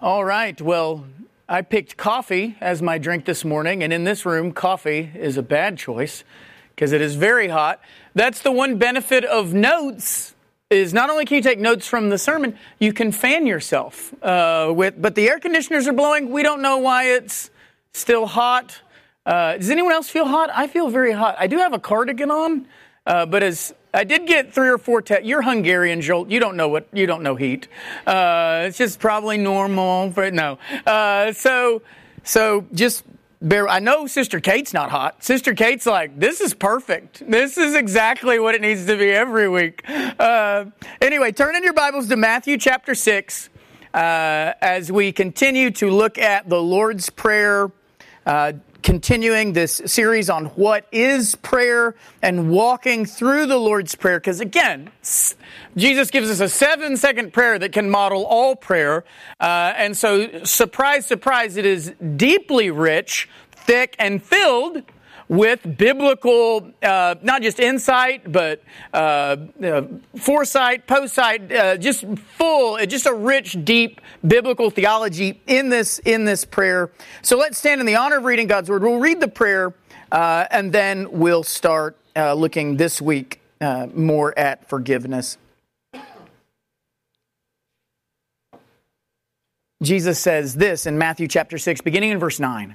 All right. Well, I picked coffee as my drink this morning, and in this room, coffee is a bad choice because it is very hot. That's the one benefit of notes is not only can you take notes from the sermon, you can fan yourself uh, with. But the air conditioners are blowing. We don't know why it's still hot. Uh, does anyone else feel hot? I feel very hot. I do have a cardigan on, uh, but as I did get three or four. Te- You're Hungarian, Zsolt. You don't know what you don't know heat. Uh, it's just probably normal. But no. Uh, so so just bear. I know Sister Kate's not hot. Sister Kate's like this is perfect. This is exactly what it needs to be every week. Uh, anyway, turn in your Bibles to Matthew chapter six uh, as we continue to look at the Lord's prayer. Continuing this series on what is prayer and walking through the Lord's Prayer. Because again, Jesus gives us a seven second prayer that can model all prayer. Uh, and so, surprise, surprise, it is deeply rich, thick, and filled with biblical, uh, not just insight, but uh, uh, foresight, uh, just full, just a rich, deep biblical theology in this in this prayer. So let's stand in the honor of reading God's word. We'll read the prayer, uh, and then we'll start uh, looking this week more at forgiveness. Jesus says this in Matthew chapter 6, beginning in verse 9.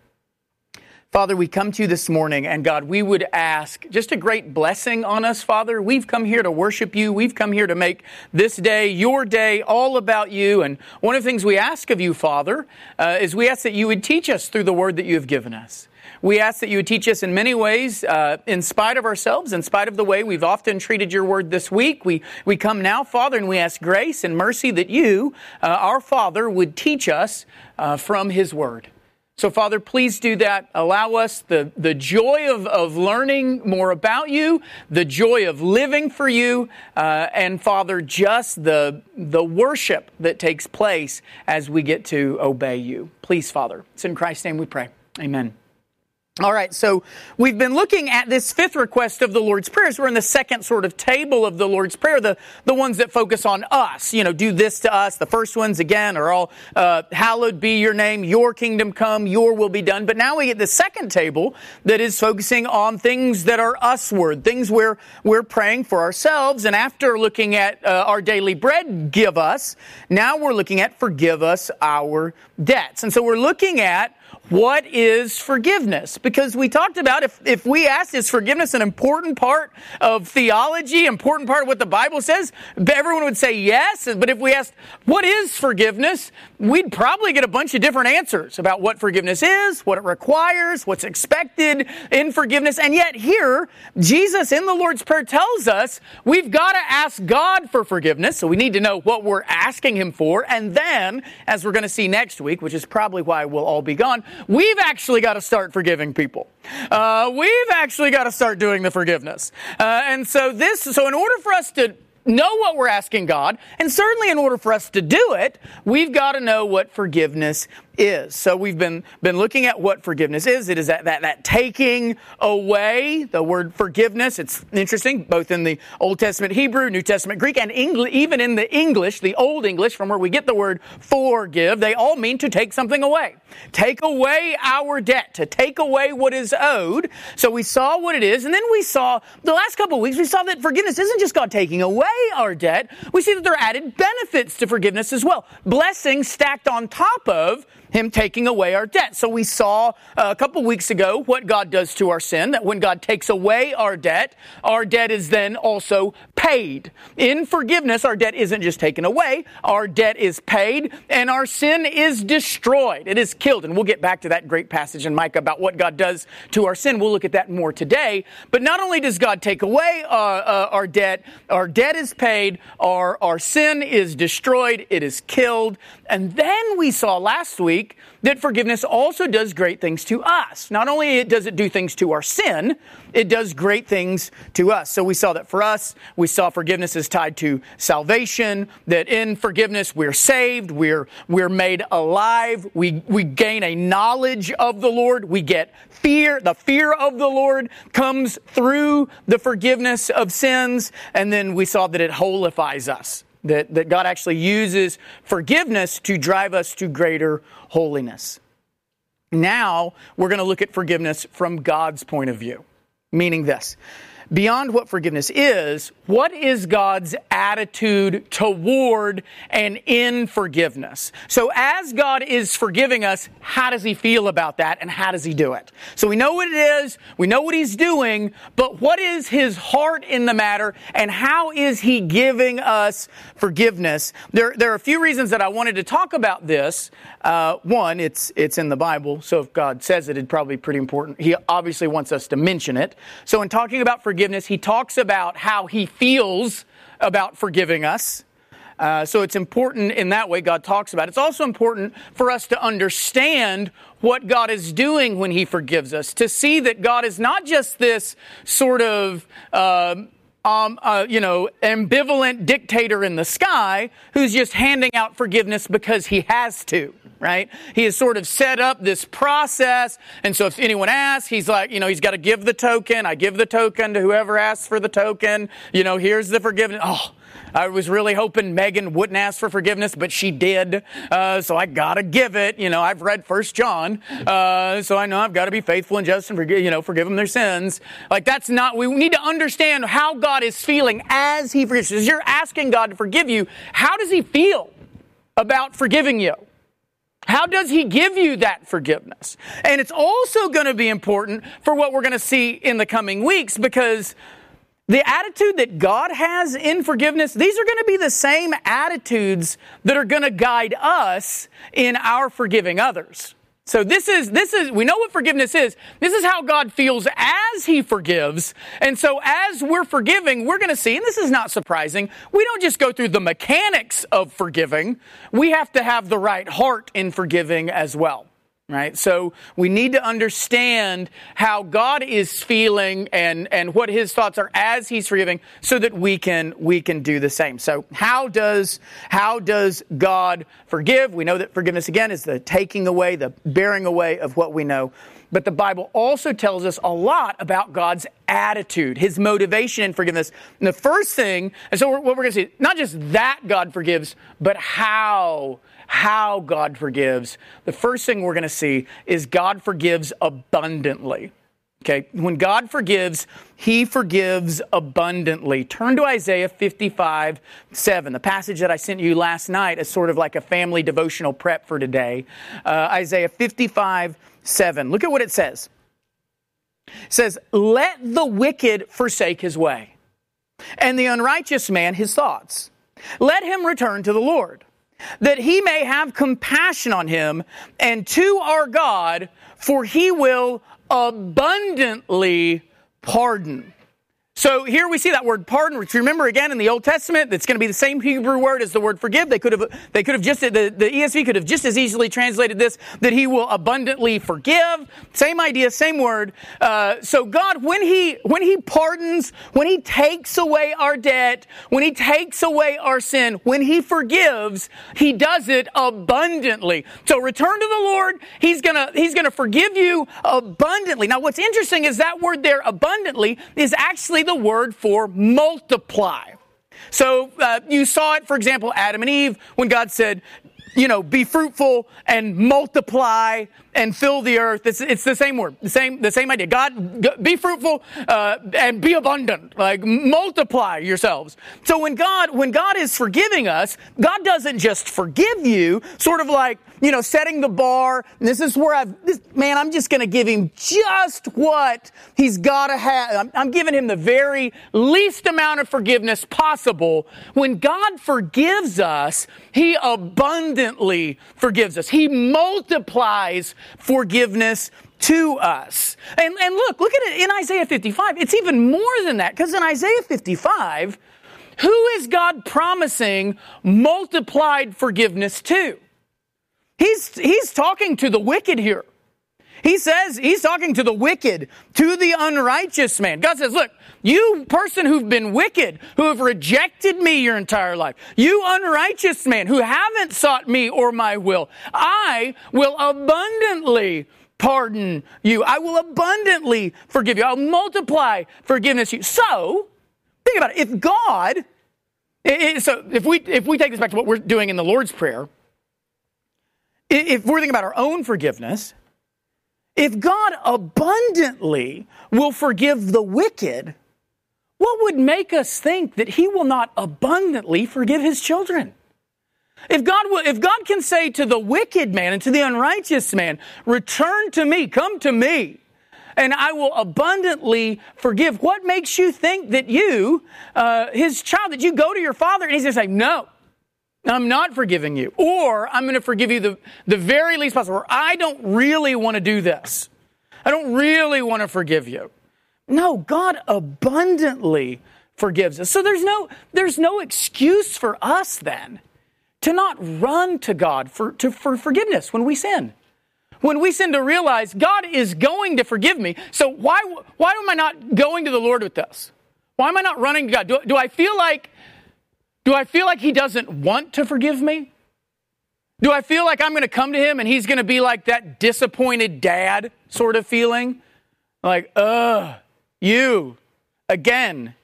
Father, we come to you this morning, and God, we would ask just a great blessing on us, Father. We've come here to worship you. We've come here to make this day, your day, all about you. And one of the things we ask of you, Father, uh, is we ask that you would teach us through the word that you have given us. We ask that you would teach us in many ways, uh, in spite of ourselves, in spite of the way we've often treated your word this week. We, we come now, Father, and we ask grace and mercy that you, uh, our Father, would teach us uh, from his word. So, Father, please do that. Allow us the, the joy of, of learning more about you, the joy of living for you, uh, and, Father, just the, the worship that takes place as we get to obey you. Please, Father. It's in Christ's name we pray. Amen. All right, so we've been looking at this fifth request of the Lord's Prayer. So we're in the second sort of table of the Lord's Prayer, the, the ones that focus on us. You know, do this to us. The first ones, again, are all, uh, hallowed be your name, your kingdom come, your will be done. But now we get the second table that is focusing on things that are usward, things where we're praying for ourselves. And after looking at uh, our daily bread, give us, now we're looking at forgive us our debts. And so we're looking at what is forgiveness? Because we talked about if, if we asked, is forgiveness an important part of theology, important part of what the Bible says? Everyone would say yes. But if we asked, what is forgiveness? We'd probably get a bunch of different answers about what forgiveness is, what it requires, what's expected in forgiveness. And yet here, Jesus in the Lord's Prayer tells us we've got to ask God for forgiveness. So we need to know what we're asking Him for. And then, as we're going to see next week, which is probably why we'll all be gone, we've actually got to start forgiving people. Uh, we've actually got to start doing the forgiveness. Uh, and so this, so in order for us to know what we're asking God, and certainly in order for us to do it, we've got to know what forgiveness is. So we've been, been looking at what forgiveness is. It is that, that, that taking away, the word forgiveness. It's interesting, both in the Old Testament Hebrew, New Testament Greek, and even in the English, the Old English, from where we get the word forgive, they all mean to take something away. Take away our debt, to take away what is owed. So we saw what it is, and then we saw, the last couple of weeks, we saw that forgiveness isn't just God taking away our debt. We see that there are added benefits to forgiveness as well. Blessings stacked on top of him taking away our debt. So we saw uh, a couple weeks ago what God does to our sin, that when God takes away our debt, our debt is then also paid. In forgiveness, our debt isn't just taken away, our debt is paid, and our sin is destroyed. It is killed. And we'll get back to that great passage in Micah about what God does to our sin. We'll look at that more today. But not only does God take away uh, uh, our debt, our debt is paid, our, our sin is destroyed, it is killed. And then we saw last week week that forgiveness also does great things to us. Not only does it do things to our sin, it does great things to us. So we saw that for us, we saw forgiveness is tied to salvation, that in forgiveness we're saved, we're, we're made alive, we, we gain a knowledge of the Lord, we get fear. The fear of the Lord comes through the forgiveness of sins, and then we saw that it holifies us that, that God actually uses forgiveness to drive us to greater holiness. Now, we're going to look at forgiveness from God's point of view, meaning this beyond what forgiveness is, what is God's attitude toward and in forgiveness? So as God is forgiving us, how does he feel about that and how does he do it? So we know what it is, we know what he's doing, but what is his heart in the matter and how is he giving us forgiveness? There, there are a few reasons that I wanted to talk about this. Uh, one, it's, it's in the Bible, so if God says it, it'd probably be pretty important. He obviously wants us to mention it. So in talking about forgiveness, forgiveness, he talks about how he feels about forgiving us. Uh, so it's important in that way, God talks about it. It's also important for us to understand what God is doing when He forgives us, to see that God is not just this sort of. Uh, um, uh, you know, ambivalent dictator in the sky who's just handing out forgiveness because he has to right? He has sort of set up this process. And so if anyone asks, he's like, you know, he's got to give the token. I give the token to whoever asks for the token. You know, here's the forgiveness. Oh, I was really hoping Megan wouldn't ask for forgiveness, but she did. Uh, so I gotta give it. You know, I've read First John, uh, so I know I've got to be faithful and just and forgive, you know, forgive them their sins. Like that's not. We need to understand how God is feeling as He forgives. As you're asking God to forgive you, how does He feel about forgiving you? How does he give you that forgiveness? And it's also going to be important for what we're going to see in the coming weeks because the attitude that God has in forgiveness, these are going to be the same attitudes that are going to guide us in our forgiving others. So this is, this is, we know what forgiveness is. This is how God feels as He forgives. And so as we're forgiving, we're going to see, and this is not surprising, we don't just go through the mechanics of forgiving. We have to have the right heart in forgiving as well right? So we need to understand how God is feeling and, and what his thoughts are as he's forgiving so that we can, we can do the same. So how does, how does God forgive? We know that forgiveness again is the taking away, the bearing away of what we know. But the Bible also tells us a lot about God's attitude, his motivation in forgiveness. And the first thing, and so what we're going to see, not just that God forgives, but how how God forgives, the first thing we're going to see is God forgives abundantly. Okay, when God forgives, He forgives abundantly. Turn to Isaiah 55 7, the passage that I sent you last night as sort of like a family devotional prep for today. Uh, Isaiah 55 7. Look at what it says. It says, Let the wicked forsake his way, and the unrighteous man his thoughts. Let him return to the Lord that he may have compassion on him and to our God, for he will abundantly pardon. So here we see that word pardon, which remember again in the Old Testament, it's going to be the same Hebrew word as the word forgive. They could have, they could have just, the, the ESV could have just as easily translated this, that he will abundantly forgive. Same idea, same word. Uh, so God, when he, when he pardons, when he takes away our debt, when he takes away our sin, when he forgives, he does it abundantly. So return to the Lord. He's gonna, he's gonna forgive you abundantly. Now what's interesting is that word there, abundantly, is actually the word for multiply. So uh, you saw it, for example, Adam and Eve, when God said, you know, be fruitful and multiply and fill the earth. It's, it's the same word, the same, the same idea. God, be fruitful uh, and be abundant, like multiply yourselves. So when God, when God is forgiving us, God doesn't just forgive you, sort of like, you know, setting the bar. this is where I've, this, man, I'm just going to give him just what he's got to have. I'm, I'm giving him the very least amount of forgiveness possible. When God forgives us, he abundantly forgives us. He multiplies forgiveness to us. And, and look, look at it in Isaiah 55. It's even more than that, because in Isaiah 55, who is God promising multiplied forgiveness to? He's, he's talking to the wicked here. He says he's talking to the wicked, to the unrighteous man. God says, look, you person who've been wicked, who have rejected me your entire life, you unrighteous man who haven't sought me or my will, I will abundantly pardon you. I will abundantly forgive you. I'll multiply forgiveness you. So, think about it. If God, so if we, if we take this back to what we're doing in the Lord's Prayer, if we're thinking about our own forgiveness, if God abundantly will forgive the wicked, what would make us think that he will not abundantly forgive his children? If God, will, if God can say to the wicked man and to the unrighteous man, return to me, come to me, and I will abundantly forgive, what makes you think that you, uh, his child, that you go to your father and he's going to say, no, I'm not forgiving you. Or I'm going to forgive you the, the very least possible. Or I don't really want to do this. I don't really want to forgive you. No, God abundantly forgives us. So there's no, there's no excuse for us then to not run to God for, to, for forgiveness when we sin. When we sin to realize God is going to forgive me. So why, why am I not going to the Lord with this? Why am I not running to God? Do, do I feel like do I feel like he doesn't want to forgive me? Do I feel like I'm going to come to him and he's going to be like that disappointed dad sort of feeling? Like, ugh, you, again.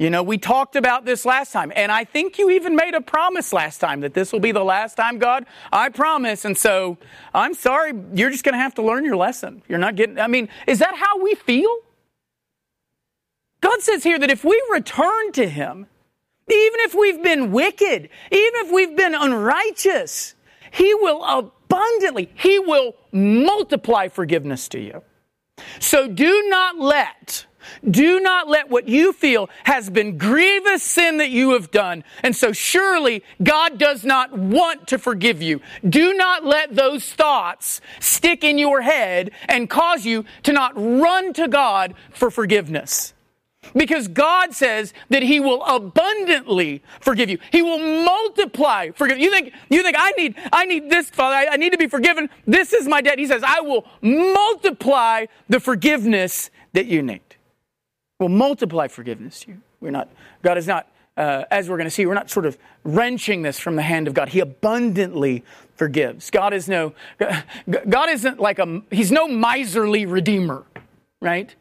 You know, we talked about this last time, and I think you even made a promise last time that this will be the last time, God. I promise. And so I'm sorry, you're just going to have to learn your lesson. You're not getting, I mean, is that how we feel? God says here that if we return to Him, even if we've been wicked, even if we've been unrighteous, He will abundantly, He will multiply forgiveness to you. So do not let, do not let what you feel has been grievous sin that you have done. And so surely God does not want to forgive you. Do not let those thoughts stick in your head and cause you to not run to God for forgiveness. Because God says that He will abundantly forgive you. He will multiply forgive. You think, you think I need, I need this, Father, I, I need to be forgiven. This is my debt. He says, I will multiply the forgiveness that you need. Will multiply forgiveness. You, we're not, God is not, uh, as we're going to see, we're not sort of wrenching this from the hand of God. He abundantly forgives. God is no, God isn't like a, He's no miserly redeemer, right?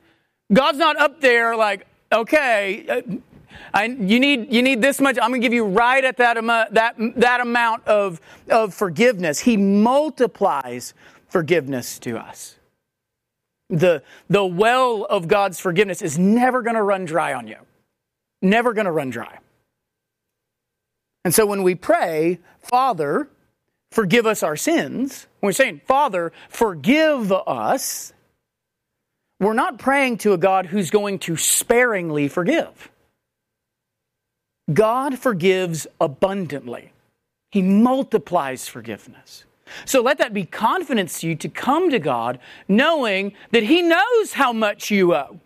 God's not up there like, okay, uh, I, you need you need this much. I'm going to give you right at that amount that that amount of of forgiveness. He multiplies forgiveness to us. The the well of God's forgiveness is never going to run dry on you. Never going to run dry. And so when we pray, Father, forgive us our sins, we're saying, Father, forgive us we're not praying to a God who's going to sparingly forgive. God forgives abundantly, He multiplies forgiveness. So let that be confidence to you to come to God knowing that He knows how much you owe.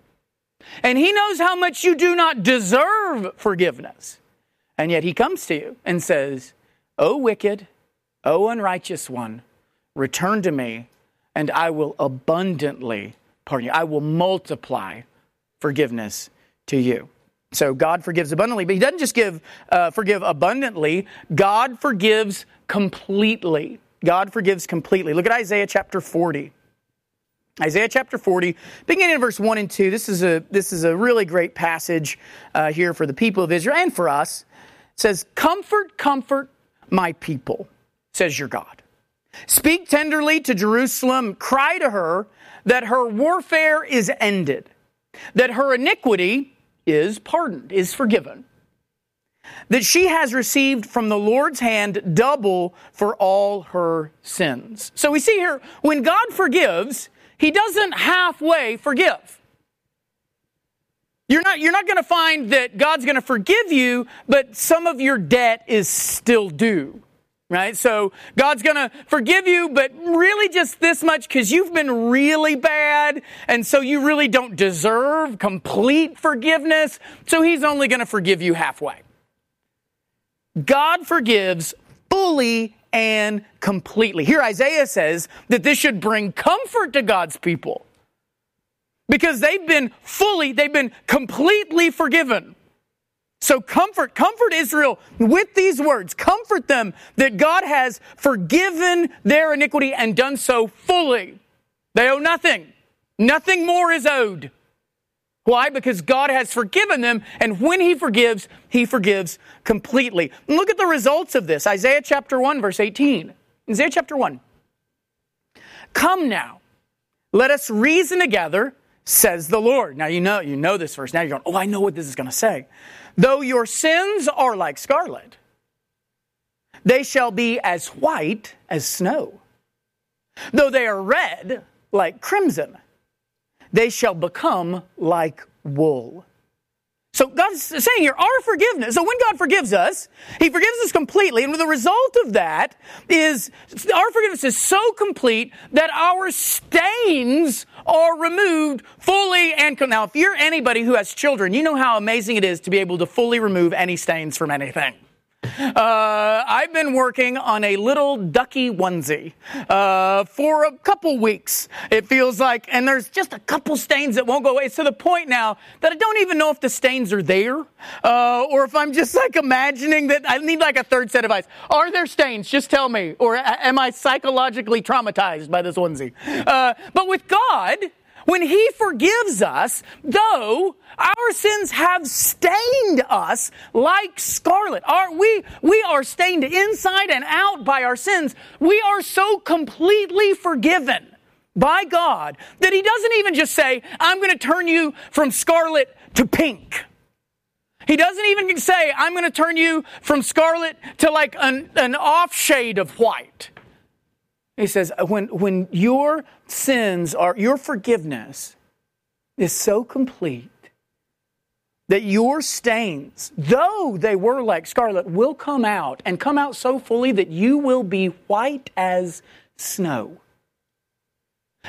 And He knows how much you do not deserve forgiveness. And yet He comes to you and says, O wicked, O unrighteous one, return to me, and I will abundantly pardon you. I will multiply forgiveness to you. So God forgives abundantly, but He doesn't just give uh, forgive abundantly. God forgives completely. God forgives completely. Look at Isaiah chapter 40. Isaiah chapter 40, beginning in verse 1 and 2. This is a, this is a really great passage uh, here for the people of Israel and for us. It says, Comfort, comfort my people, says your God. Speak tenderly to Jerusalem, cry to her that her warfare is ended, that her iniquity is pardoned, is forgiven, that she has received from the Lord's hand double for all her sins. So we see here, when God forgives, he doesn't halfway forgive. You're not, you're not going to find that God's going to forgive you, but some of your debt is still due right? So God's going to forgive you, but really just this much because you've been really bad. And so you really don't deserve complete forgiveness. So he's only going to forgive you halfway. God forgives fully and completely. Here, Isaiah says that this should bring comfort to God's people because they've been fully, they've been completely forgiven. So comfort, comfort Israel with these words. Comfort them that God has forgiven their iniquity and done so fully. They owe nothing. Nothing more is owed. Why? Because God has forgiven them, and when He forgives, He forgives completely. Look at the results of this. Isaiah chapter 1, verse 18. Isaiah chapter 1. Come now, let us reason together, says the Lord. Now you know, you know this verse. Now you're going, oh, I know what this is going to say. Though your sins are like scarlet, they shall be as white as snow. Though they are red like crimson, they shall become like wool. So God's saying here, our forgiveness. So when God forgives us, He forgives us completely. And the result of that is our forgiveness is so complete that our stains are removed fully and now if you're anybody who has children, you know how amazing it is to be able to fully remove any stains from anything. Uh, I've been working on a little ducky onesie uh, for a couple weeks. It feels like, and there's just a couple stains that won't go away. It's to the point now that I don't even know if the stains are there, uh, or if I'm just like imagining that I need like a third set of eyes. Are there stains? Just tell me, or am I psychologically traumatized by this onesie? Uh, but with God, when He forgives us, though our sins have stained us like scarlet. Are we, we are stained inside and out by our sins. We are so completely forgiven by God that He doesn't even just say, I'm going to turn you from scarlet to pink. He doesn't even say, I'm going to turn you from scarlet to like an, an off shade of white. He says, when, when your sins are, your forgiveness is so complete that your stains, though they were like scarlet, will come out and come out so fully that you will be white as snow.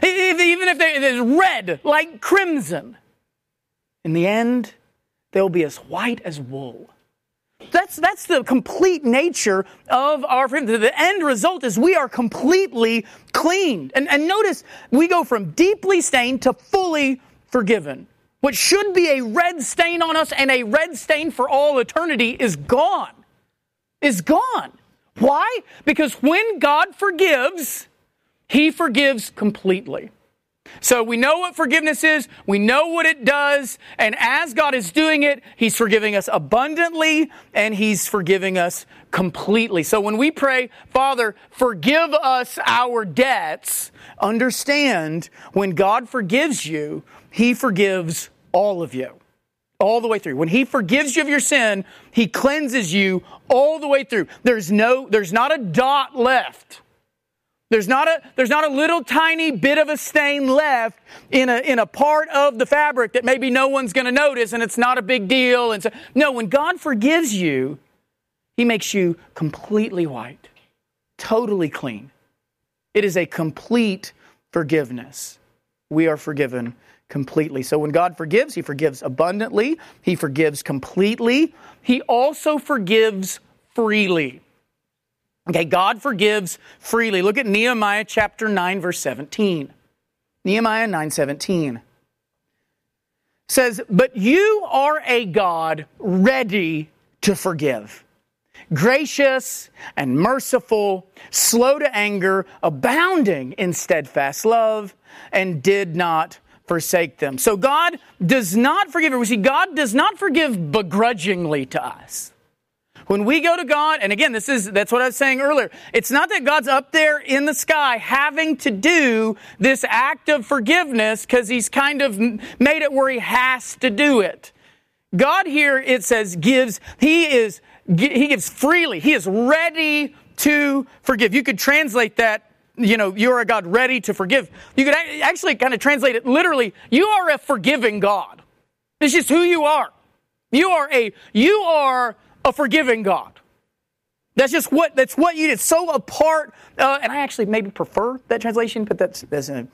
Even if they're red like crimson, in the end, they'll be as white as wool. That's, that's the complete nature of our forgiveness. The end result is we are completely cleaned. And, and notice we go from deeply stained to fully forgiven. What should be a red stain on us and a red stain for all eternity is gone. Is gone. Why? Because when God forgives, He forgives completely. So we know what forgiveness is, we know what it does, and as God is doing it, He's forgiving us abundantly and He's forgiving us completely. So when we pray, Father, forgive us our debts, understand when God forgives you, He forgives all of you. All the way through. When he forgives you of your sin, he cleanses you all the way through. There's no, there's not a dot left. There's not a, there's not a little tiny bit of a stain left in a, in a part of the fabric that maybe no one's going to notice and it's not a big deal. And so, no, when God forgives you, He makes you completely white, totally clean. It is a complete forgiveness. We are forgiven completely. So when God forgives, He forgives abundantly, He forgives completely, He also forgives freely. Okay, God forgives freely. Look at Nehemiah chapter 9 verse 17. Nehemiah 9:17 says, "But you are a God ready to forgive, gracious and merciful, slow to anger, abounding in steadfast love, and did not forsake them." So God does not forgive. We see God does not forgive begrudgingly to us. When we go to God, and again, this is, that's what I was saying earlier. It's not that God's up there in the sky having to do this act of forgiveness because he's kind of made it where he has to do it. God here, it says, gives, he is, he gives freely. He is ready to forgive. You could translate that, you know, you're a God ready to forgive. You could actually kind of translate it literally, you are a forgiving God. It's just who you are. You are a, you are a forgiving God. That's just what that's what you did. So apart, uh, and I actually maybe prefer that translation, but that's that's. A,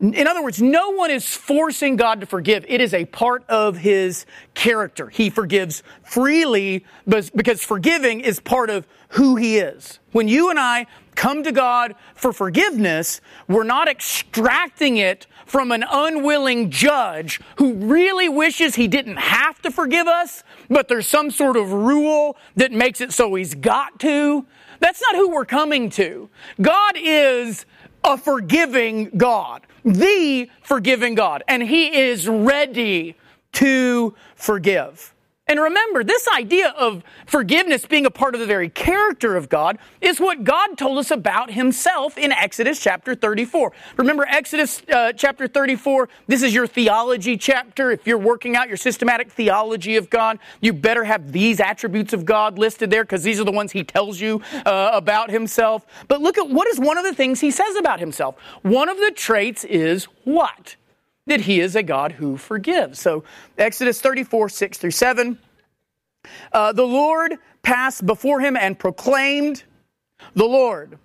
In other words, no one is forcing God to forgive. It is a part of his character. He forgives freely because forgiving is part of who he is. When you and I come to God for forgiveness, we're not extracting it from an unwilling judge who really wishes he didn't have to forgive us, but there's some sort of rule that makes it so he's got to. That's not who we're coming to. God is a forgiving God, the forgiving God, and He is ready to forgive. And remember, this idea of forgiveness being a part of the very character of God is what God told us about Himself in Exodus chapter 34. Remember Exodus uh, chapter 34? This is your theology chapter. If you're working out your systematic theology of God, you better have these attributes of God listed there because these are the ones He tells you uh, about Himself. But look at what is one of the things He says about Himself. One of the traits is what? That he is a God who forgives. So, Exodus 34, 6 through 7. Uh, the Lord passed before him and proclaimed, The Lord,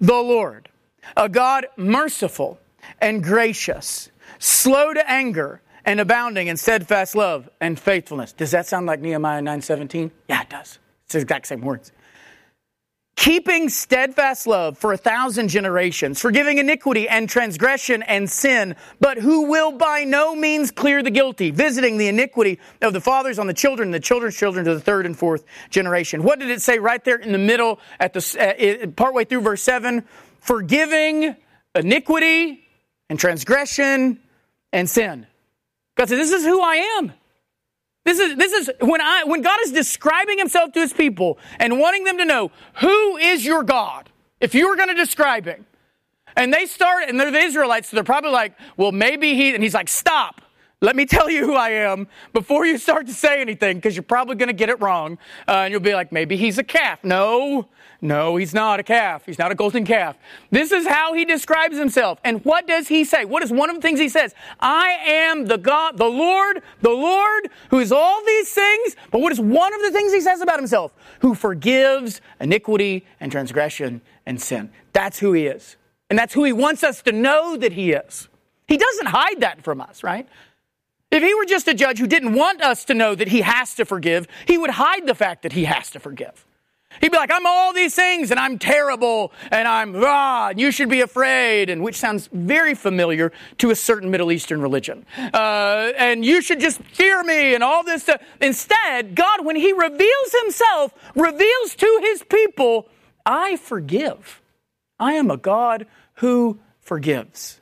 the Lord, a God merciful and gracious, slow to anger, and abounding in steadfast love and faithfulness. Does that sound like Nehemiah 9:17? Yeah, it does. It's the exact same words keeping steadfast love for a thousand generations, forgiving iniquity and transgression and sin, but who will by no means clear the guilty, visiting the iniquity of the fathers on the children, the children's children to the third and fourth generation. What did it say right there in the middle at the uh, partway through verse seven? Forgiving iniquity and transgression and sin. God said, "This is who I am." This is, this is when I, when God is describing himself to his people and wanting them to know who is your God, if you were going to describe him, and they start, and they're the Israelites, so they're probably like, well, maybe he, and he's like, stop. Let me tell you who I am before you start to say anything, because you're probably going to get it wrong. Uh, and you'll be like, maybe he's a calf. No, no, he's not a calf. He's not a golden calf. This is how he describes himself. And what does he say? What is one of the things he says? I am the God, the Lord, the Lord who is all these things. But what is one of the things he says about himself? Who forgives iniquity and transgression and sin. That's who he is. And that's who he wants us to know that he is. He doesn't hide that from us, right? If he were just a judge who didn't want us to know that he has to forgive, he would hide the fact that he has to forgive. He'd be like, I'm all these things and I'm terrible and I'm ah, and you should be afraid, and which sounds very familiar to a certain Middle Eastern religion. Uh, and you should just fear me and all this stuff. Instead, God, when He reveals Himself, reveals to His people, I forgive. I am a God who forgives.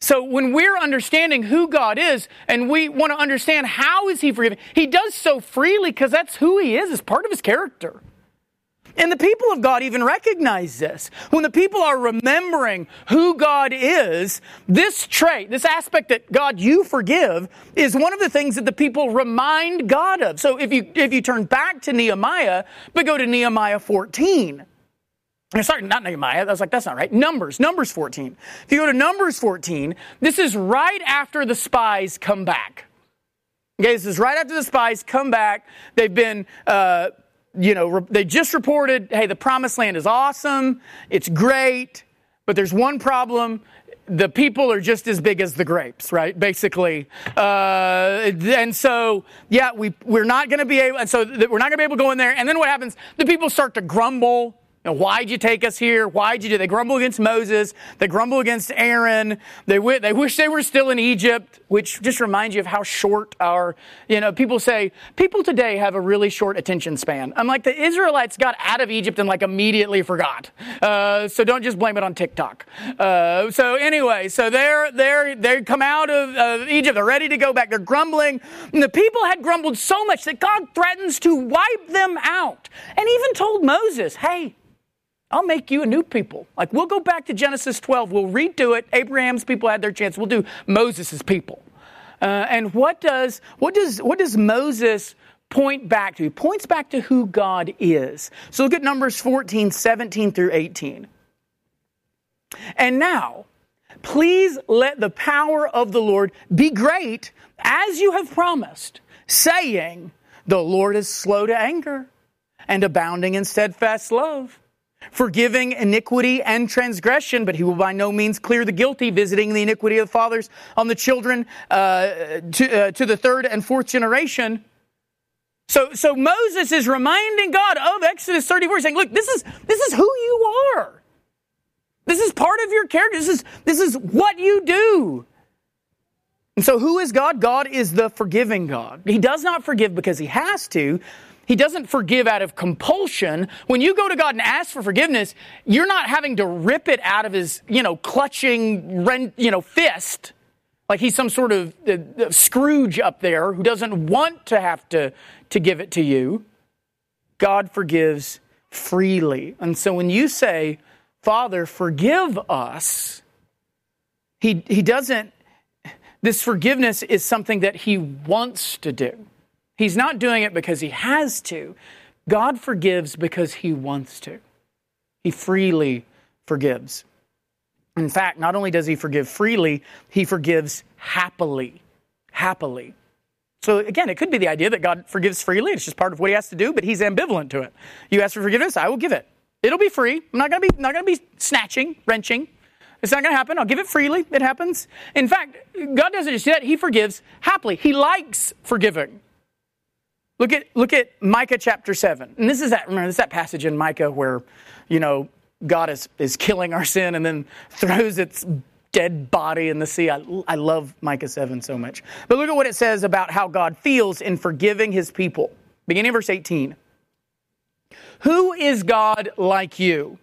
So when we're understanding who God is and we want to understand how is he forgiving, he does so freely because that's who he is, it's part of his character. And the people of God even recognize this. When the people are remembering who God is, this trait, this aspect that God, you forgive, is one of the things that the people remind God of. So if you, if you turn back to Nehemiah, but go to Nehemiah 14, sorry, not Nehemiah. I was like, that's not right. Numbers, Numbers 14. If you go to Numbers 14, this is right after the spies come back. Okay, this is right after the spies come back. They've been, uh, you know, they just reported, hey, the promised land is awesome. It's great. But there's one problem. The people are just as big as the grapes, right? Basically. Uh, and so, yeah, we, we're not going to be able, and so we're not going to be able to go in there. And then what happens? The people start to grumble why'd you take us here? Why'd you do? They grumble against Moses. They grumble against Aaron. They, they wish they were still in Egypt, which just reminds you of how short our, you know, people say, people today have a really short attention span. I'm like, the Israelites got out of Egypt and like immediately forgot. Uh, so don't just blame it on TikTok. Uh, so anyway, so they're, they're, they come out of, of Egypt. They're ready to go back. They're grumbling. And the people had grumbled so much that God threatens to wipe them out and even told Moses, hey, I'll make you a new people. Like we'll go back to Genesis 12. We'll redo it. Abraham's people had their chance. We'll do Moses' people. Uh, and what does what does what does Moses point back to? He points back to who God is. So look at Numbers 14, 17 through 18. And now, please let the power of the Lord be great as you have promised, saying, The Lord is slow to anger and abounding in steadfast love forgiving iniquity and transgression, but he will by no means clear the guilty, visiting the iniquity of the fathers on the children uh, to, uh, to the third and fourth generation. So, so Moses is reminding God of Exodus 34, saying, look, this is, this is who you are. This is part of your character. This is, this is what you do. And so who is God? God is the forgiving God. He does not forgive because he has to. He doesn't forgive out of compulsion. When you go to God and ask for forgiveness, you're not having to rip it out of his, you know, clutching, you know, fist like he's some sort of uh, Scrooge up there who doesn't want to have to, to give it to you. God forgives freely. And so when you say, Father, forgive us, he, he doesn't, this forgiveness is something that he wants to do. He's not doing it because he has to. God forgives because he wants to. He freely forgives. In fact, not only does he forgive freely, he forgives happily. Happily. So again, it could be the idea that God forgives freely. It's just part of what he has to do, but he's ambivalent to it. You ask for forgiveness, I will give it. It'll be free. I'm not gonna be not gonna be snatching, wrenching. It's not gonna happen. I'll give it freely. It happens. In fact, God doesn't just do that, he forgives happily. He likes forgiving. Look at look at Micah chapter seven. And this is that remember this is that passage in Micah where, you know, God is, is killing our sin and then throws its dead body in the sea. I, I love Micah 7 so much. But look at what it says about how God feels in forgiving his people. Beginning verse 18. Who is God like you?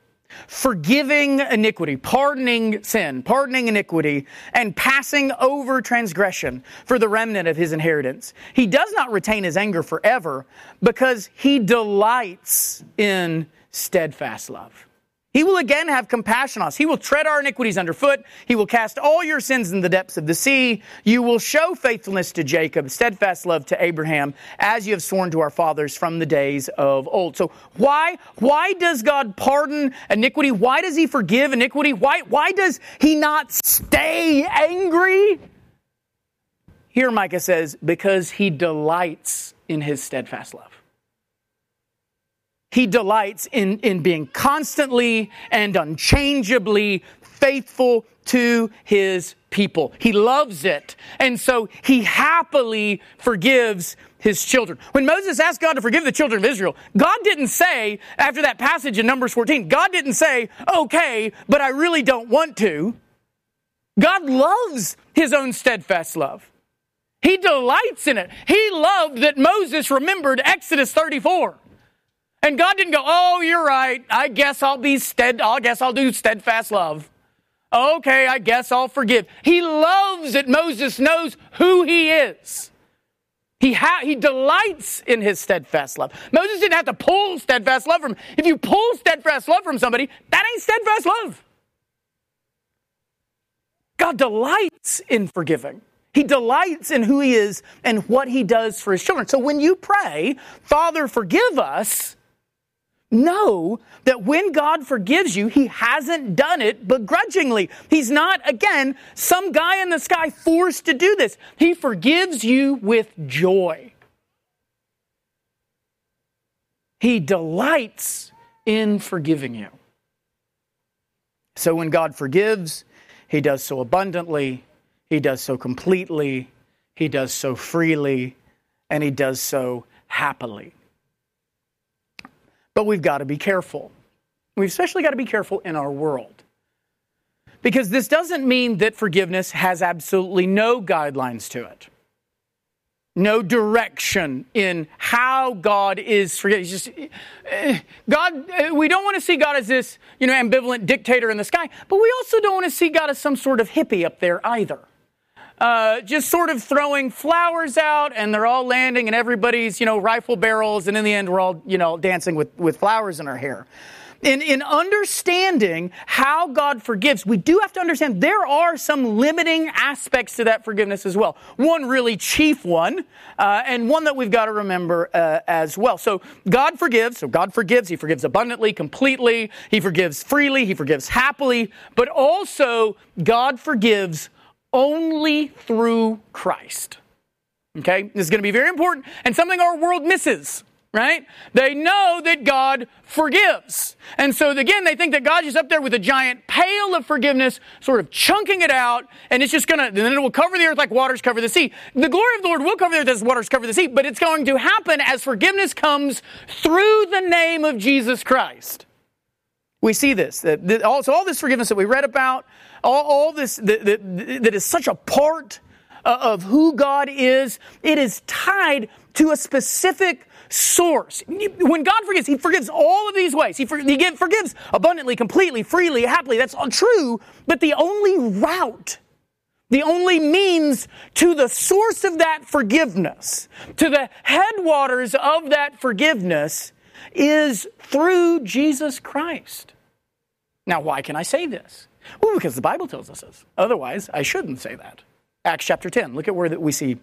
Forgiving iniquity, pardoning sin, pardoning iniquity, and passing over transgression for the remnant of his inheritance. He does not retain his anger forever because he delights in steadfast love. He will again have compassion on us. He will tread our iniquities underfoot. He will cast all your sins in the depths of the sea. You will show faithfulness to Jacob, steadfast love to Abraham, as you have sworn to our fathers from the days of old. So why, why does God pardon iniquity? Why does he forgive iniquity? Why, why does he not stay angry? Here Micah says, because he delights in his steadfast love. He delights in, in being constantly and unchangeably faithful to his people. He loves it. And so he happily forgives his children. When Moses asked God to forgive the children of Israel, God didn't say, after that passage in Numbers 14, God didn't say, okay, but I really don't want to. God loves his own steadfast love. He delights in it. He loved that Moses remembered Exodus 34. And God didn't go, oh, you're right. I guess I'll be stead, I guess I'll do steadfast love. Okay, I guess I'll forgive. He loves that Moses knows who he is. He, ha- he delights in his steadfast love. Moses didn't have to pull steadfast love from him. If you pull steadfast love from somebody, that ain't steadfast love. God delights in forgiving. He delights in who he is and what he does for his children. So when you pray, Father, forgive us, know that when God forgives you, He hasn't done it begrudgingly. He's not, again, some guy in the sky forced to do this. He forgives you with joy. He delights in forgiving you. So when God forgives, He does so abundantly, He does so completely, He does so freely, and He does so happily. But we've got to be careful. We've especially got to be careful in our world. Because this doesn't mean that forgiveness has absolutely no guidelines to it. No direction in how God is forgiving. Just eh, God. Eh, we don't want to see God as this, you know, ambivalent dictator in the sky, but we also don't want to see God as some sort of hippie up there either uh, just sort of throwing flowers out and they're all landing and everybody's, you know, rifle barrels. And in the end, we're all, you know, dancing with, with flowers in our hair. In, in understanding how God forgives, we do have to understand there are some limiting aspects to that forgiveness as well. One really chief one, uh, and one that we've got to remember uh, as well. So God forgives. So God forgives. He forgives abundantly, completely. He forgives freely. He forgives happily. But also, God forgives only through Christ. Okay? This is going to be very important and something our world misses. right? They know that God forgives. And so again, they think that God's just up there with a giant pail of forgiveness, sort of chunking it out, and it's just gonna, then it will cover the earth like waters cover the sea. The glory of the Lord will cover the earth as waters cover the sea, but it's going to happen as forgiveness comes through the name of Jesus Christ. We see this. So all this forgiveness that we read about, all, all this that, that, that is such a part uh, of who God is, it is tied to a specific source. When God forgives, He forgives all of these ways. He, for, he give, forgives abundantly, completely, freely, happily. That's all true. But the only route, the only means to the source of that forgiveness, to the headwaters of that forgiveness, is through Jesus Christ. Now, why can I say this? Well, because the Bible tells us this. Otherwise, I shouldn't say that. Acts chapter 10. Look at where that we see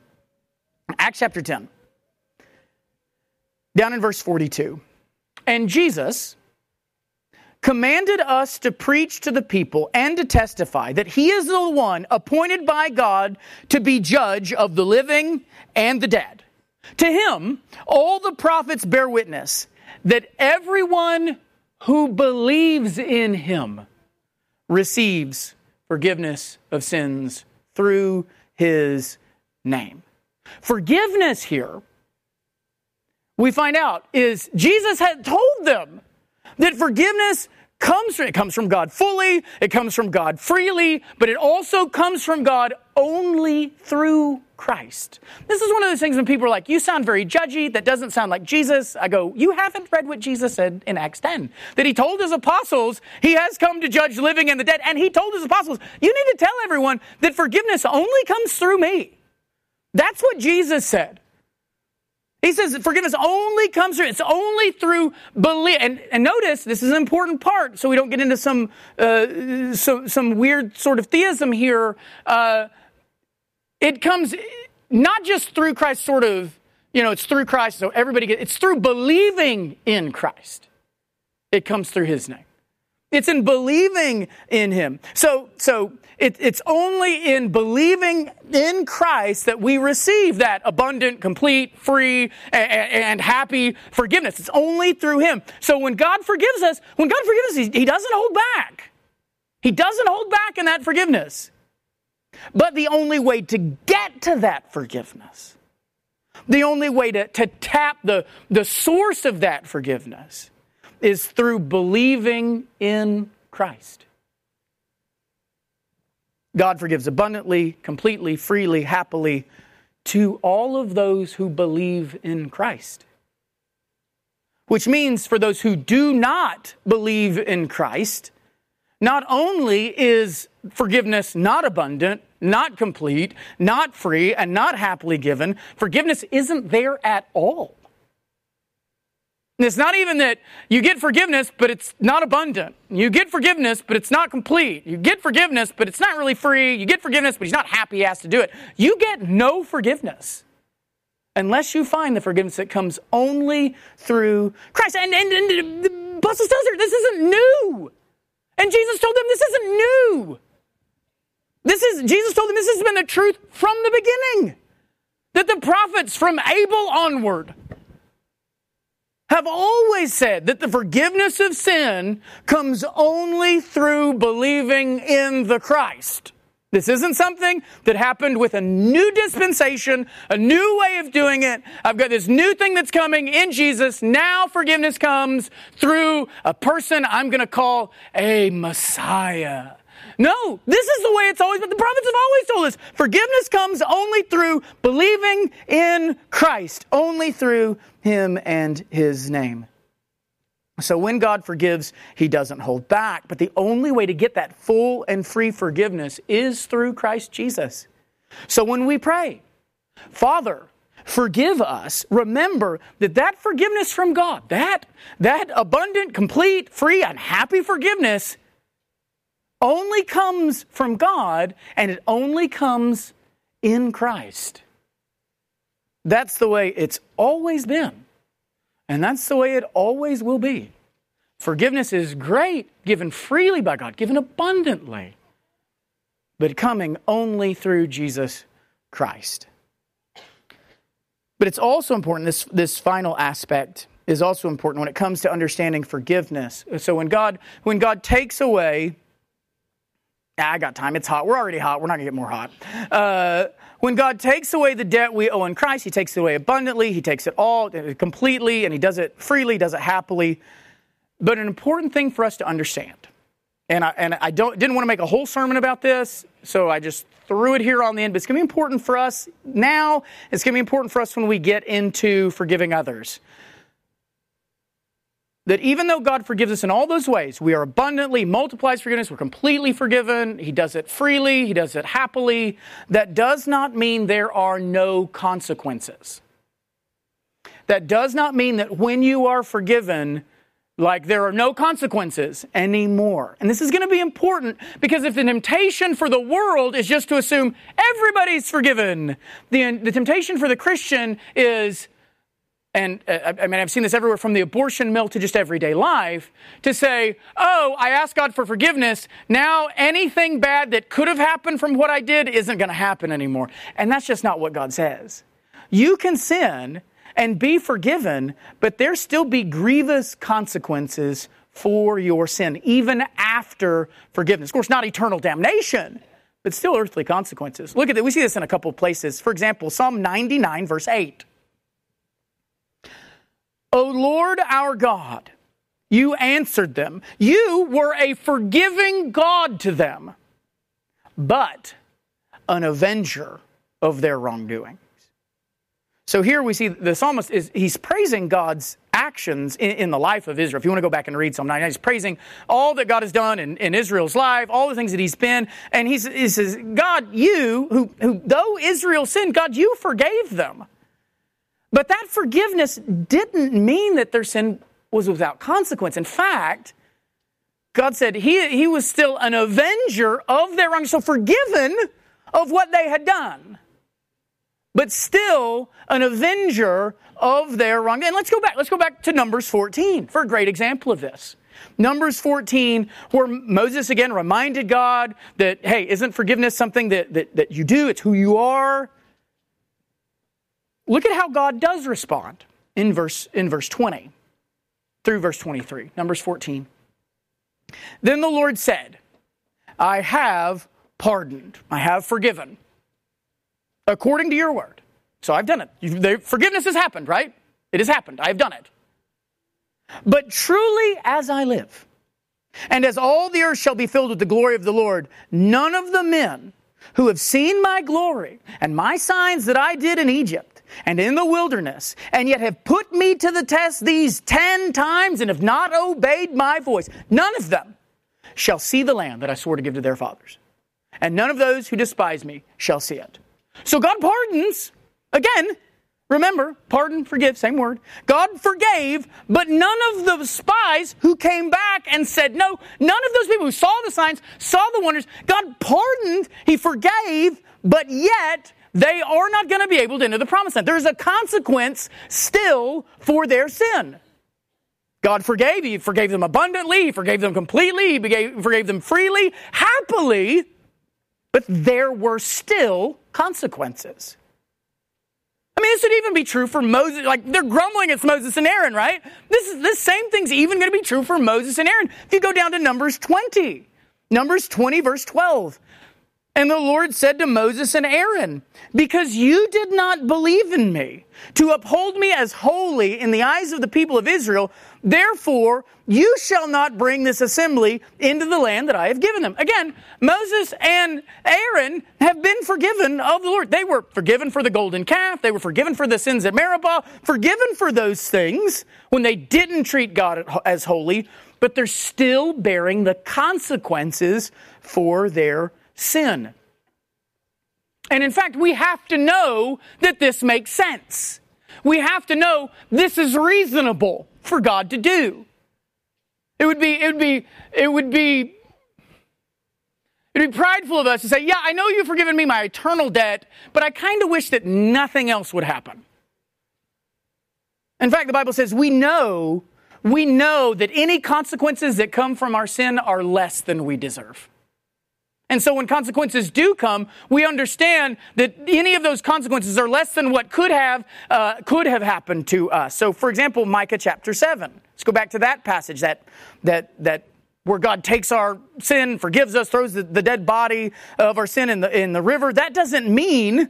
Acts chapter 10 down in verse 42. And Jesus commanded us to preach to the people and to testify that he is the one appointed by God to be judge of the living and the dead. To him, all the prophets bear witness that everyone who believes in him receives forgiveness of sins through his name. Forgiveness here we find out is Jesus had told them that forgiveness comes from, it comes from God fully, it comes from God freely, but it also comes from God only through Christ. This is one of those things when people are like, you sound very judgy, that doesn't sound like Jesus. I go, you haven't read what Jesus said in Acts 10. That he told his apostles he has come to judge living and the dead. And he told his apostles, you need to tell everyone that forgiveness only comes through me. That's what Jesus said. He says forgiveness only comes through, it's only through belief. And, and notice, this is an important part, so we don't get into some, uh, so, some weird sort of theism here. Uh, it comes not just through Christ, sort of, you know, it's through Christ, so everybody gets, it's through believing in Christ. It comes through his name. It's in believing in him. So, so it, it's only in believing in Christ that we receive that abundant, complete, free, and, and, happy forgiveness. It's only through him. So when God forgives us, when God forgives us, he, he doesn't hold back. He doesn't hold back in that forgiveness. But the only way to get to that forgiveness, the only way to, to tap the, the source of that forgiveness is through believing in Christ. God forgives abundantly, completely, freely, happily to all of those who believe in Christ. Which means for those who do not believe in Christ, not only is forgiveness not abundant, not complete, not free, and not happily given, forgiveness isn't there at all. It's not even that you get forgiveness, but it's not abundant. You get forgiveness, but it's not complete. You get forgiveness, but it's not really free. You get forgiveness, but he's not happy he has to do it. You get no forgiveness unless you find the forgiveness that comes only through Christ. And, and, and the apostle tells her this isn't new. And Jesus told them this isn't new. This is, Jesus told them this has been the truth from the beginning. That the prophets from Abel onward have always said that the forgiveness of sin comes only through believing in the Christ. This isn't something that happened with a new dispensation, a new way of doing it. I've got this new thing that's coming in Jesus. Now forgiveness comes through a person I'm going to call a Messiah. No, this is the way it's always been. The prophets have always told us forgiveness comes only through believing in Christ, only through Him and His name. So when God forgives, He doesn't hold back. But the only way to get that full and free forgiveness is through Christ Jesus. So when we pray, Father, forgive us, remember that that forgiveness from God, that, that abundant, complete, free, and happy forgiveness only comes from God and it only comes in Christ. That's the way it's always been. And that's the way it always will be. Forgiveness is great, given freely by God, given abundantly, but coming only through Jesus Christ. But it's also important, this, this final aspect is also important when it comes to understanding forgiveness. So when God, when God takes away, I got time, it's hot. We're already hot. We're not going to get more hot. Uh, when God takes away the debt we owe in Christ, He takes it away abundantly, He takes it all uh, completely, and He does it freely, does it happily. But an important thing for us to understand, and I, and I don't, didn't want to make a whole sermon about this, so I just threw it here on the end, but it's going to be important for us now. It's going to be important for us when we get into forgiving others that even though God forgives us in all those ways, we are abundantly multiplies forgiveness, we're completely forgiven, He does it freely, He does it happily. That does not mean there are no consequences. That does not mean that when you are forgiven, like there are no consequences anymore. And this is going to be important because if the temptation for the world is just to assume everybody's forgiven, the, the temptation for the Christian is and uh, I mean, I've seen this everywhere from the abortion mill to just everyday life, to say, oh, I asked God for forgiveness. Now anything bad that could have happened from what I did isn't going to happen anymore. And that's just not what God says. You can sin and be forgiven, but there still be grievous consequences for your sin, even after forgiveness. Of course, not eternal damnation, but still earthly consequences. Look at that. We see this in a couple of places. For example, Psalm 99, verse 8. O Lord our God, you answered them. You were a forgiving God to them, but an avenger of their wrongdoings. So here we see the psalmist is he's praising God's actions in, in, the life of Israel. If you want to go back and read Psalm 99, he's praising all that God has done in, in Israel's life, all the things that he's been. And he says, God, you, who, who though Israel sinned, God, you forgave them. But that forgiveness didn't mean that their sin was without consequence. In fact, God said he, he was still an avenger of their wrong, so forgiven of what they had done, but still an avenger of their wrong. And let's go back. Let's go back to Numbers 14 for a great example of this. Numbers 14, where Moses again reminded God that, hey, isn't forgiveness something that, that, that you do? It's who you are. Look at how God does respond in verse, in verse 20 through verse 23, Numbers 14. Then the Lord said, I have pardoned, I have forgiven, according to your word. So I've done it. The forgiveness has happened, right? It has happened. I have done it. But truly as I live, and as all the earth shall be filled with the glory of the Lord, none of the men who have seen my glory and my signs that I did in Egypt and in the wilderness, and yet have put me to the test these ten times and have not obeyed my voice, none of them shall see the land that I swore to give to their fathers. And none of those who despise me shall see it. So God pardons. Again, remember, pardon, forgive, same word. God forgave, but none of the spies who came back and said no, none of those people who saw the signs, saw the wonders, God pardoned, He forgave, but yet they are not going to be able to enter the promised land. There's a consequence still for their sin. God forgave. He forgave them abundantly. He forgave them completely. He forgave, them freely, happily. But there were still consequences. I mean, this would even be true for Moses. Like they're grumbling against Moses and Aaron, right? This is this same thing's even going to be true for Moses and Aaron. If you go down to Numbers 20, Numbers 20, verse 12. And the Lord said to Moses and Aaron, Because you did not believe in me to uphold me as holy in the eyes of the people of Israel, therefore you shall not bring this assembly into the land that I have given them. Again, Moses and Aaron have been forgiven of the Lord. They were forgiven for the golden calf, they were forgiven for the sins at Meribah, forgiven for those things when they didn't treat God as holy, but they're still bearing the consequences for their sin. And in fact, we have to know that this makes sense. We have to know this is reasonable for God to do. It would be, it would be, it would be, it'd be prideful of us to say, yeah, I know you've forgiven me my eternal debt, but I kind of wish that nothing else would happen. In fact, the Bible says we know, we know that any consequences that come from our sin are less than we deserve. And so when consequences do come, we understand that any of those consequences are less than what could have, uh, could have happened to us. So for example, Micah chapter 7. Let's go back to that passage that, that, that where God takes our sin, forgives us, throws the, the dead body of our sin in the, in the river. That doesn't mean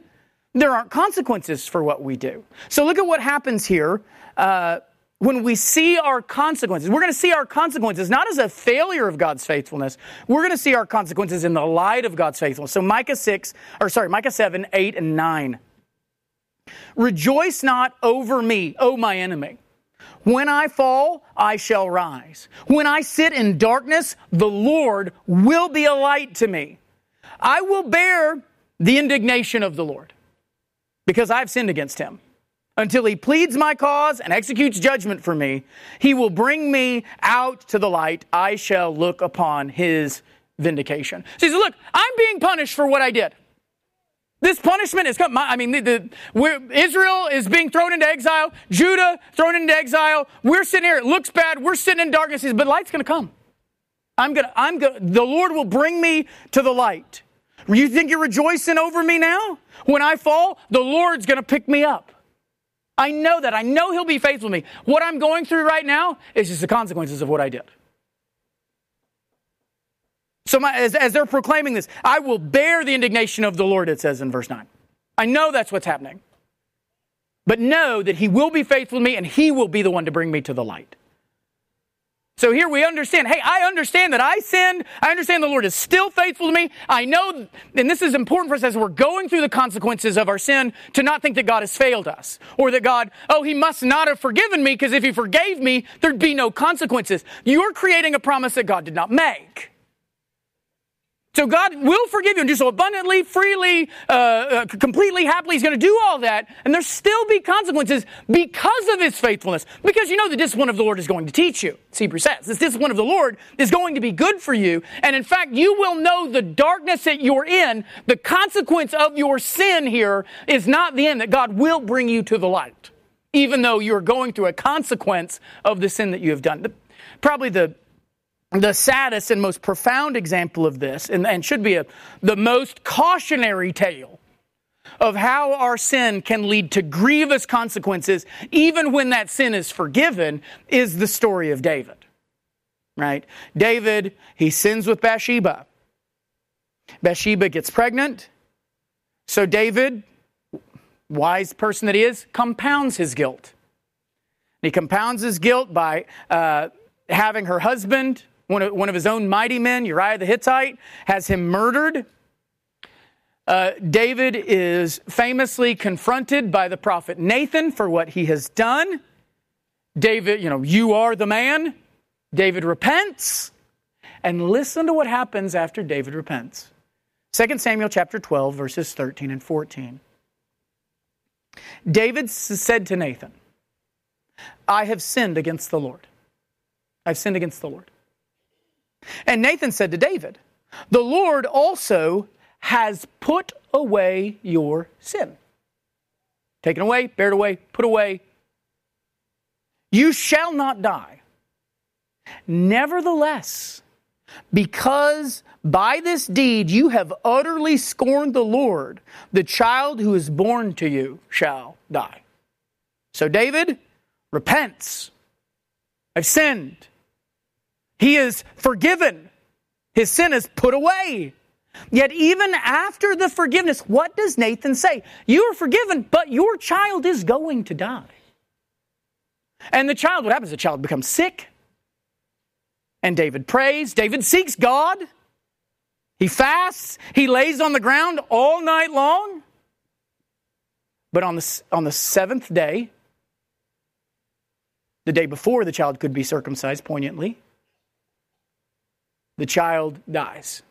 there aren't consequences for what we do. So look at what happens here. Uh, when we see our consequences, we're going to see our consequences not as a failure of God's faithfulness. We're going to see our consequences in the light of God's faithfulness. So Micah 6, or sorry, Micah 7, 8, and 9. Rejoice not over me, O my enemy. When I fall, I shall rise. When I sit in darkness, the Lord will be a light to me. I will bear the indignation of the Lord because I've sinned against him until he pleads my cause and executes judgment for me. He will bring me out to the light. I shall look upon his vindication. So he says, Look, I'm being punished for what I did. This punishment is coming. I mean, the, the, Israel is being thrown into exile. Judah thrown into exile. We're sitting here. It looks bad. We're sitting in darkness. Says, but light's going to come. I'm going to, I'm going the Lord will bring me to the light. You think you're rejoicing over me now? When I fall, the Lord's going to pick me up. I know that. I know He'll be faithful to me. What I'm going through right now is just the consequences of what I did. So, my, as, as they're proclaiming this, I will bear the indignation of the Lord, it says in verse 9. I know that's what's happening. But know that He will be faithful to me and He will be the one to bring me to the light. So here we understand, hey, I understand that I sinned. I understand the Lord is still faithful to me. I know, and this is important for us as we're going through the consequences of our sin, to not think that God has failed us. Or that God, oh, He must not have forgiven me because if He forgave me, there'd be no consequences. You're creating a promise that God did not make. So God will forgive you and do so abundantly, freely, uh, uh, completely, happily. He's going to do all that. And there still be consequences because of his faithfulness. Because you know the discipline of the Lord is going to teach you. Hebrews says this discipline of the Lord is going to be good for you. And in fact, you will know the darkness that you're in. The consequence of your sin here is not the end, that God will bring you to the light. Even though you're going through a consequence of the sin that you have done. The, probably the the saddest and most profound example of this, and, and should be a, the most cautionary tale of how our sin can lead to grievous consequences, even when that sin is forgiven, is the story of David. Right? David, he sins with Bathsheba. Bathsheba gets pregnant. So David, wise person that he is, compounds his guilt. He compounds his guilt by uh, having her husband one of, one of his own mighty men, Uriah the Hittite, has him murdered. Uh, David is famously confronted by the prophet Nathan for what he has done. David, you know, you are the man. David repents. And listen to what happens after David repents. 2 Samuel chapter 12, verses 13 and 14. David said to Nathan, I have sinned against the Lord. I've sinned against the Lord. And Nathan said to David, The Lord also has put away your sin. Taken away, bared away, put away. You shall not die. Nevertheless, because by this deed you have utterly scorned the Lord, the child who is born to you shall die. So David repents. I've sinned. He is forgiven. His sin is put away. Yet, even after the forgiveness, what does Nathan say? You are forgiven, but your child is going to die. And the child, what happens? The child becomes sick. And David prays. David seeks God. He fasts. He lays on the ground all night long. But on the, on the seventh day, the day before the child could be circumcised, poignantly, the child dies.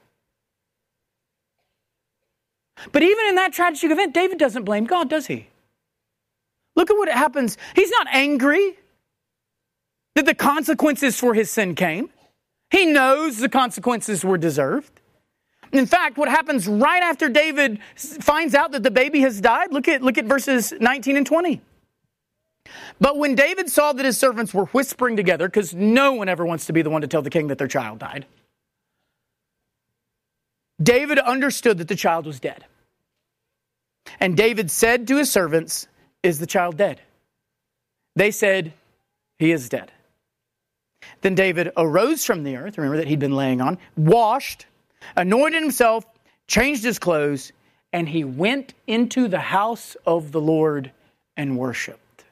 But even in that tragic event, David doesn't blame God, does he? Look at what happens. He's not angry that the consequences for his sin came. He knows the consequences were deserved. In fact, what happens right after David finds out that the baby has died, look at, look at verses 19 and 20. But when David saw that his servants were whispering together, because no one ever wants to be the one to tell the king that their child died, David understood that the child was dead. And David said to his servants, Is the child dead? They said, He is dead. Then David arose from the earth, remember that he'd been laying on, washed, anointed himself, changed his clothes, and he went into the house of the Lord and worshiped.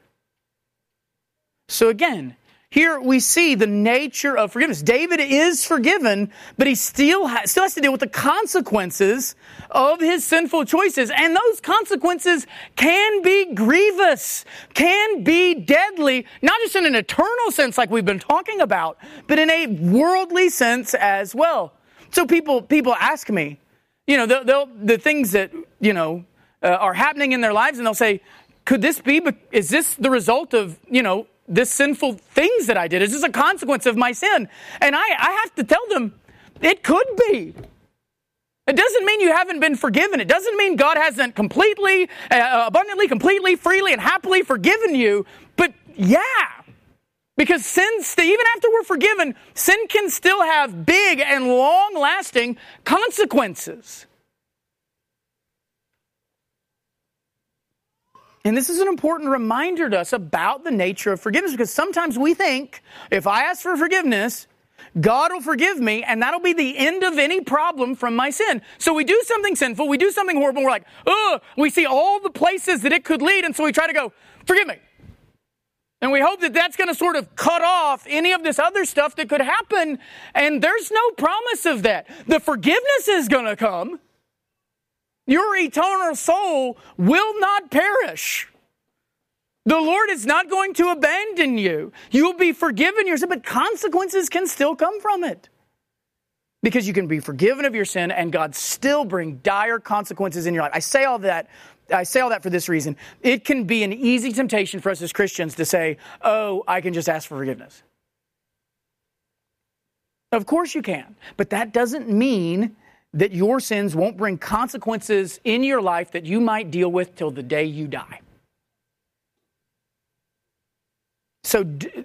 So again, here we see the nature of forgiveness. David is forgiven, but he still, ha- still has to deal with the consequences of his sinful choices. And those consequences can be grievous, can be deadly, not just in an eternal sense like we've been talking about, but in a worldly sense as well. So people, people ask me, you know, they'll, they'll, the things that, you know, uh, are happening in their lives and they'll say, could this be, is this the result of, you know, this sinful things that I did? Is this a consequence of my sin? And I, I have to tell them, it could be. It doesn't mean you haven't been forgiven. It doesn't mean God hasn't completely, uh, abundantly, completely, freely, and happily forgiven you. But yeah, because sin, even after we're forgiven, sin can still have big and long lasting consequences. And this is an important reminder to us about the nature of forgiveness because sometimes we think if I ask for forgiveness, God will forgive me and that'll be the end of any problem from my sin. So we do something sinful, we do something horrible, we're like, ugh, we see all the places that it could lead, and so we try to go, forgive me. And we hope that that's going to sort of cut off any of this other stuff that could happen. And there's no promise of that. The forgiveness is going to come. Your eternal soul will not perish. The Lord is not going to abandon you. You will be forgiven your sin, but consequences can still come from it. Because you can be forgiven of your sin and God still bring dire consequences in your life. I say all that I say all that for this reason. It can be an easy temptation for us as Christians to say, "Oh, I can just ask for forgiveness." Of course you can, but that doesn't mean that your sins won't bring consequences in your life that you might deal with till the day you die. So d-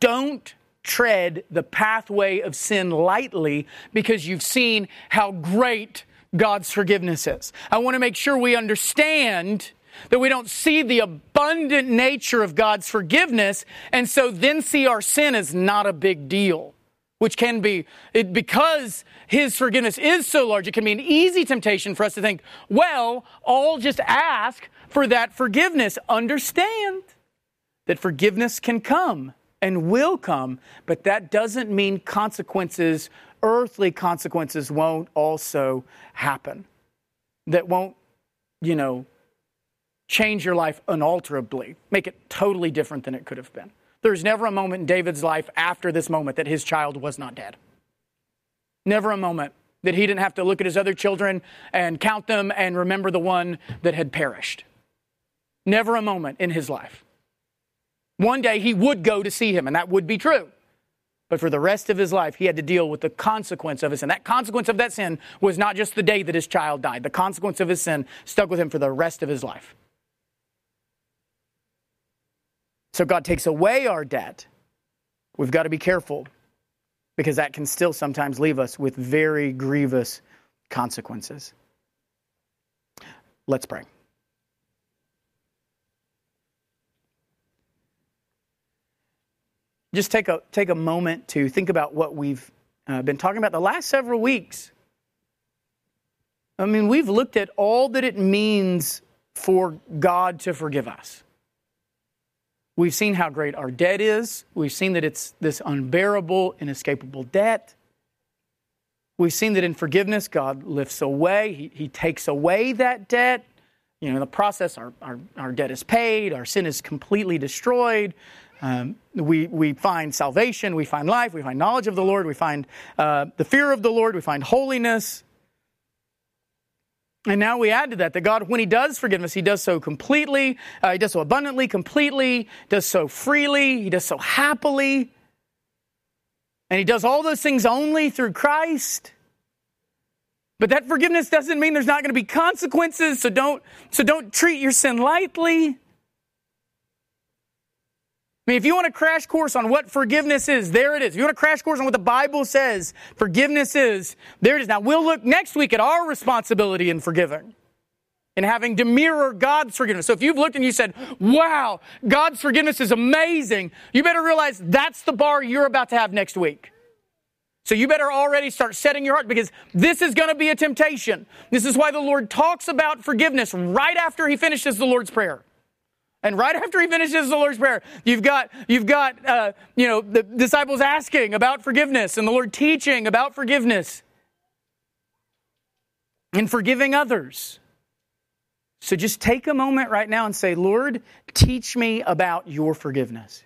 don't tread the pathway of sin lightly because you've seen how great God's forgiveness is. I want to make sure we understand that we don't see the abundant nature of God's forgiveness and so then see our sin as not a big deal which can be, it, because his forgiveness is so large, it can be an easy temptation for us to think, well, I'll just ask for that forgiveness. Understand that forgiveness can come and will come, but that doesn't mean consequences, earthly consequences, won't also happen. That won't, you know, change your life unalterably, make it totally different than it could have been. There's never a moment in David's life after this moment that his child was not dead. Never a moment that he didn't have to look at his other children and count them and remember the one that had perished. Never a moment in his life. One day he would go to see him, and that would be true. But for the rest of his life, he had to deal with the consequence of his sin. That consequence of that sin was not just the day that his child died. The consequence of his sin stuck with him for the rest of his life. So God takes away our debt. We've got to be careful because that can still sometimes leave us with very grievous consequences. Let's pray. Just take a, take a moment to think about what we've uh, been talking about the last several weeks. I mean, we've looked at all that it means for God to forgive us. We've seen how great our debt is. We've seen that it's this unbearable, inescapable debt. We've seen that in forgiveness, God lifts away, He, he takes away that debt. You know, in the process, our, our, our debt is paid, our sin is completely destroyed. Um, we, we find salvation, we find life, we find knowledge of the Lord, we find uh, the fear of the Lord, we find holiness, and now we add to that that God, when He does forgive us, He does so completely, uh, He does so abundantly, completely, does so freely, He does so happily. And He does all those things only through Christ. But that forgiveness doesn't mean there's not going to be consequences, so don't, so don't treat your sin lightly. I mean, if you want a crash course on what forgiveness is, there it is. If you want a crash course on what the Bible says forgiveness is, there it is. Now, we'll look next week at our responsibility in forgiving and having to mirror God's forgiveness. So if you've looked and you said, wow, God's forgiveness is amazing, you better realize that's the bar you're about to have next week. So you better already start setting your heart because this is going to be a temptation. This is why the Lord talks about forgiveness right after he finishes the Lord's Prayer. And right after he finishes the Lord's Prayer, you've got, you've got, uh, you know, the disciples asking about forgiveness and the Lord teaching about forgiveness and forgiving others. So just take a moment right now and say, Lord, teach me about your forgiveness.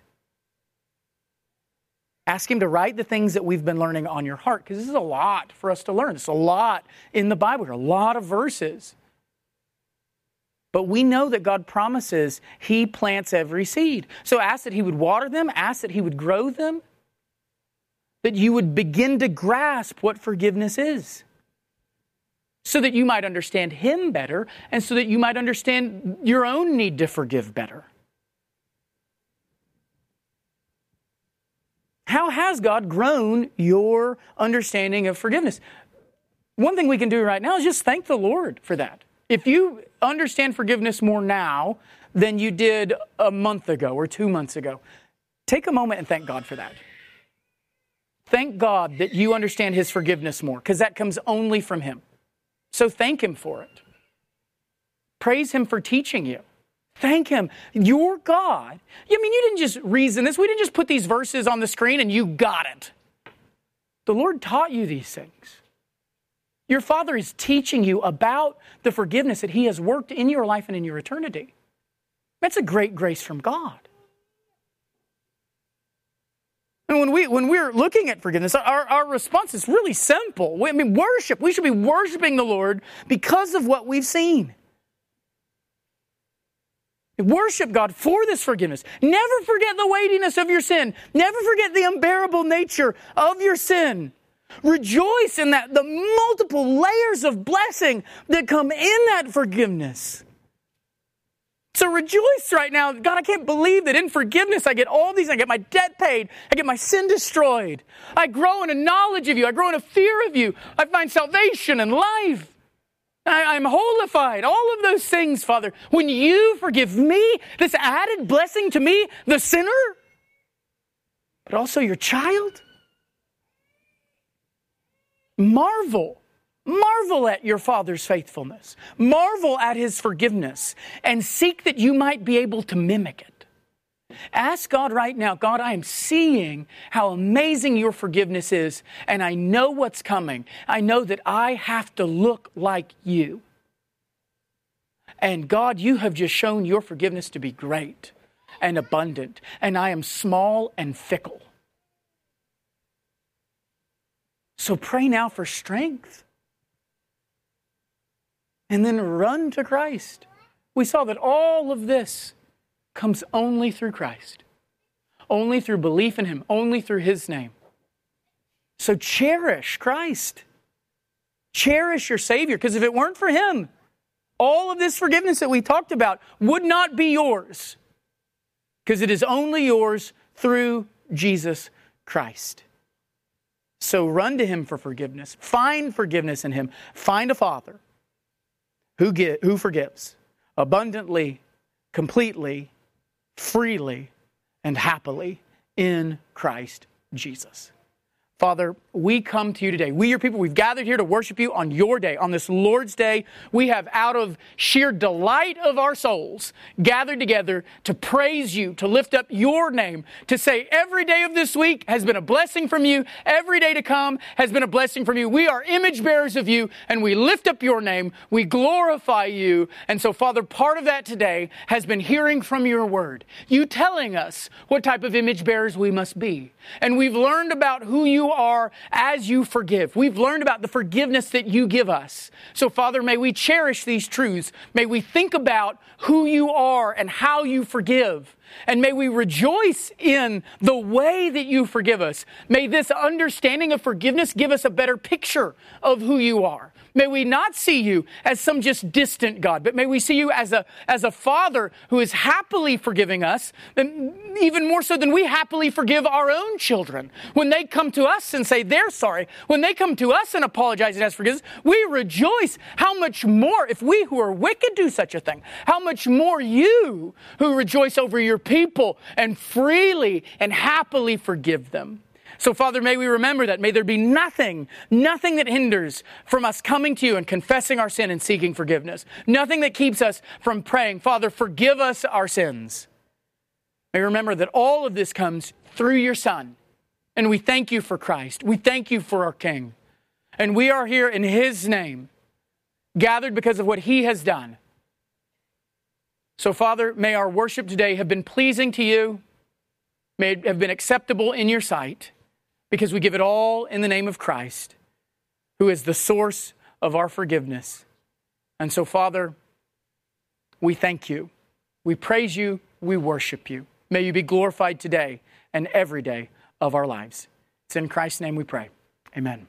Ask Him to write the things that we've been learning on your heart, because this is a lot for us to learn. It's a lot in the Bible, a lot of verses. But we know that God promises He plants every seed. So ask that He would water them, ask that He would grow them, that you would begin to grasp what forgiveness is. So that you might understand Him better, and so that you might understand your own need to forgive better. How has God grown your understanding of forgiveness? One thing we can do right now is just thank the Lord for that. If you understand forgiveness more now than you did a month ago or two months ago, take a moment and thank God for that. Thank God that you understand His forgiveness more, because that comes only from Him. So thank Him for it. Praise Him for teaching you. Thank Him. Your God. I mean, you didn't just reason this. We didn't just put these verses on the screen and you got it. The Lord taught you these things. Your Father is teaching you about the forgiveness that He has worked in your life and in your eternity. That's a great grace from God. And when, we, when we're looking at forgiveness, our, our response is really simple. I mean, worship. We should be worshiping the Lord because of what we've seen. Worship God for this forgiveness. Never forget the weightiness of your sin. Never forget the unbearable nature of your sin. Rejoice in that, the multiple layers of blessing that come in that forgiveness. So rejoice right now. God, I can't believe that in forgiveness I get all these. I get my debt paid. I get my sin destroyed. I grow in a knowledge of you. I grow in a fear of you. I find salvation and life. I, am holified. All of those things, Father. When you forgive me, this added blessing to me, the sinner, but also your child. Marvel. Marvel at your Father's faithfulness. Marvel at His forgiveness and seek that you might be able to mimic it. Ask God right now, God, I am seeing how amazing your forgiveness is, and I know what's coming. I know that I have to look like you. And God, you have just shown your forgiveness to be great and abundant, and I am small and fickle. So pray now for strength. And then run to Christ. We saw that all of this comes only through Christ, only through belief in Him, only through His name. So cherish Christ. Cherish your Savior, because if it weren't for Him, all of this forgiveness that we talked about would not be yours, because it is only yours through Jesus Christ. So run to him for forgiveness. Find forgiveness in him. Find a father who, get, who forgives abundantly, completely, freely, and happily in Christ Jesus. Father, we come to you today. We, your people, we've gathered here to worship you on your day, on this Lord's day. We have, out of sheer delight of our souls, gathered together to praise you, to lift up your name, to say every day of this week has been a blessing from you. Every day to come has been a blessing from you. We are image bearers of you, and we lift up your name. We glorify you. And so, Father, part of that today has been hearing from your word, you telling us what type of image bearers we must be. And we've learned about who you are as you forgive. We've learned about the forgiveness that you give us. So, Father, may we cherish these truths. May we think about who you are and how you forgive. And may we rejoice in the way that you forgive us. May this understanding of forgiveness give us a better picture of who you are. May we not see you as some just distant God, but may we see you as a, as a father who is happily forgiving us, even more so than we happily forgive our own children. When they come to us and say they're sorry, when they come to us and apologize and ask forgiveness, we rejoice. How much more, if we who are wicked do such a thing, how much more you who rejoice over your people and freely and happily forgive them. So, Father, may we remember that. May there be nothing, nothing that hinders from us coming to you and confessing our sin and seeking forgiveness. Nothing that keeps us from praying, Father, forgive us our sins. May remember that all of this comes through your Son. And we thank you for Christ. We thank you for our King. And we are here in His name, gathered because of what He has done. So, Father, may our worship today have been pleasing to you, may it have been acceptable in your sight because we give it all in the name of Christ, who is the source of our forgiveness. And so, Father, we thank you. We praise you. We worship you. May you be glorified today and every day of our lives. It's in Christ's name we pray. Amen.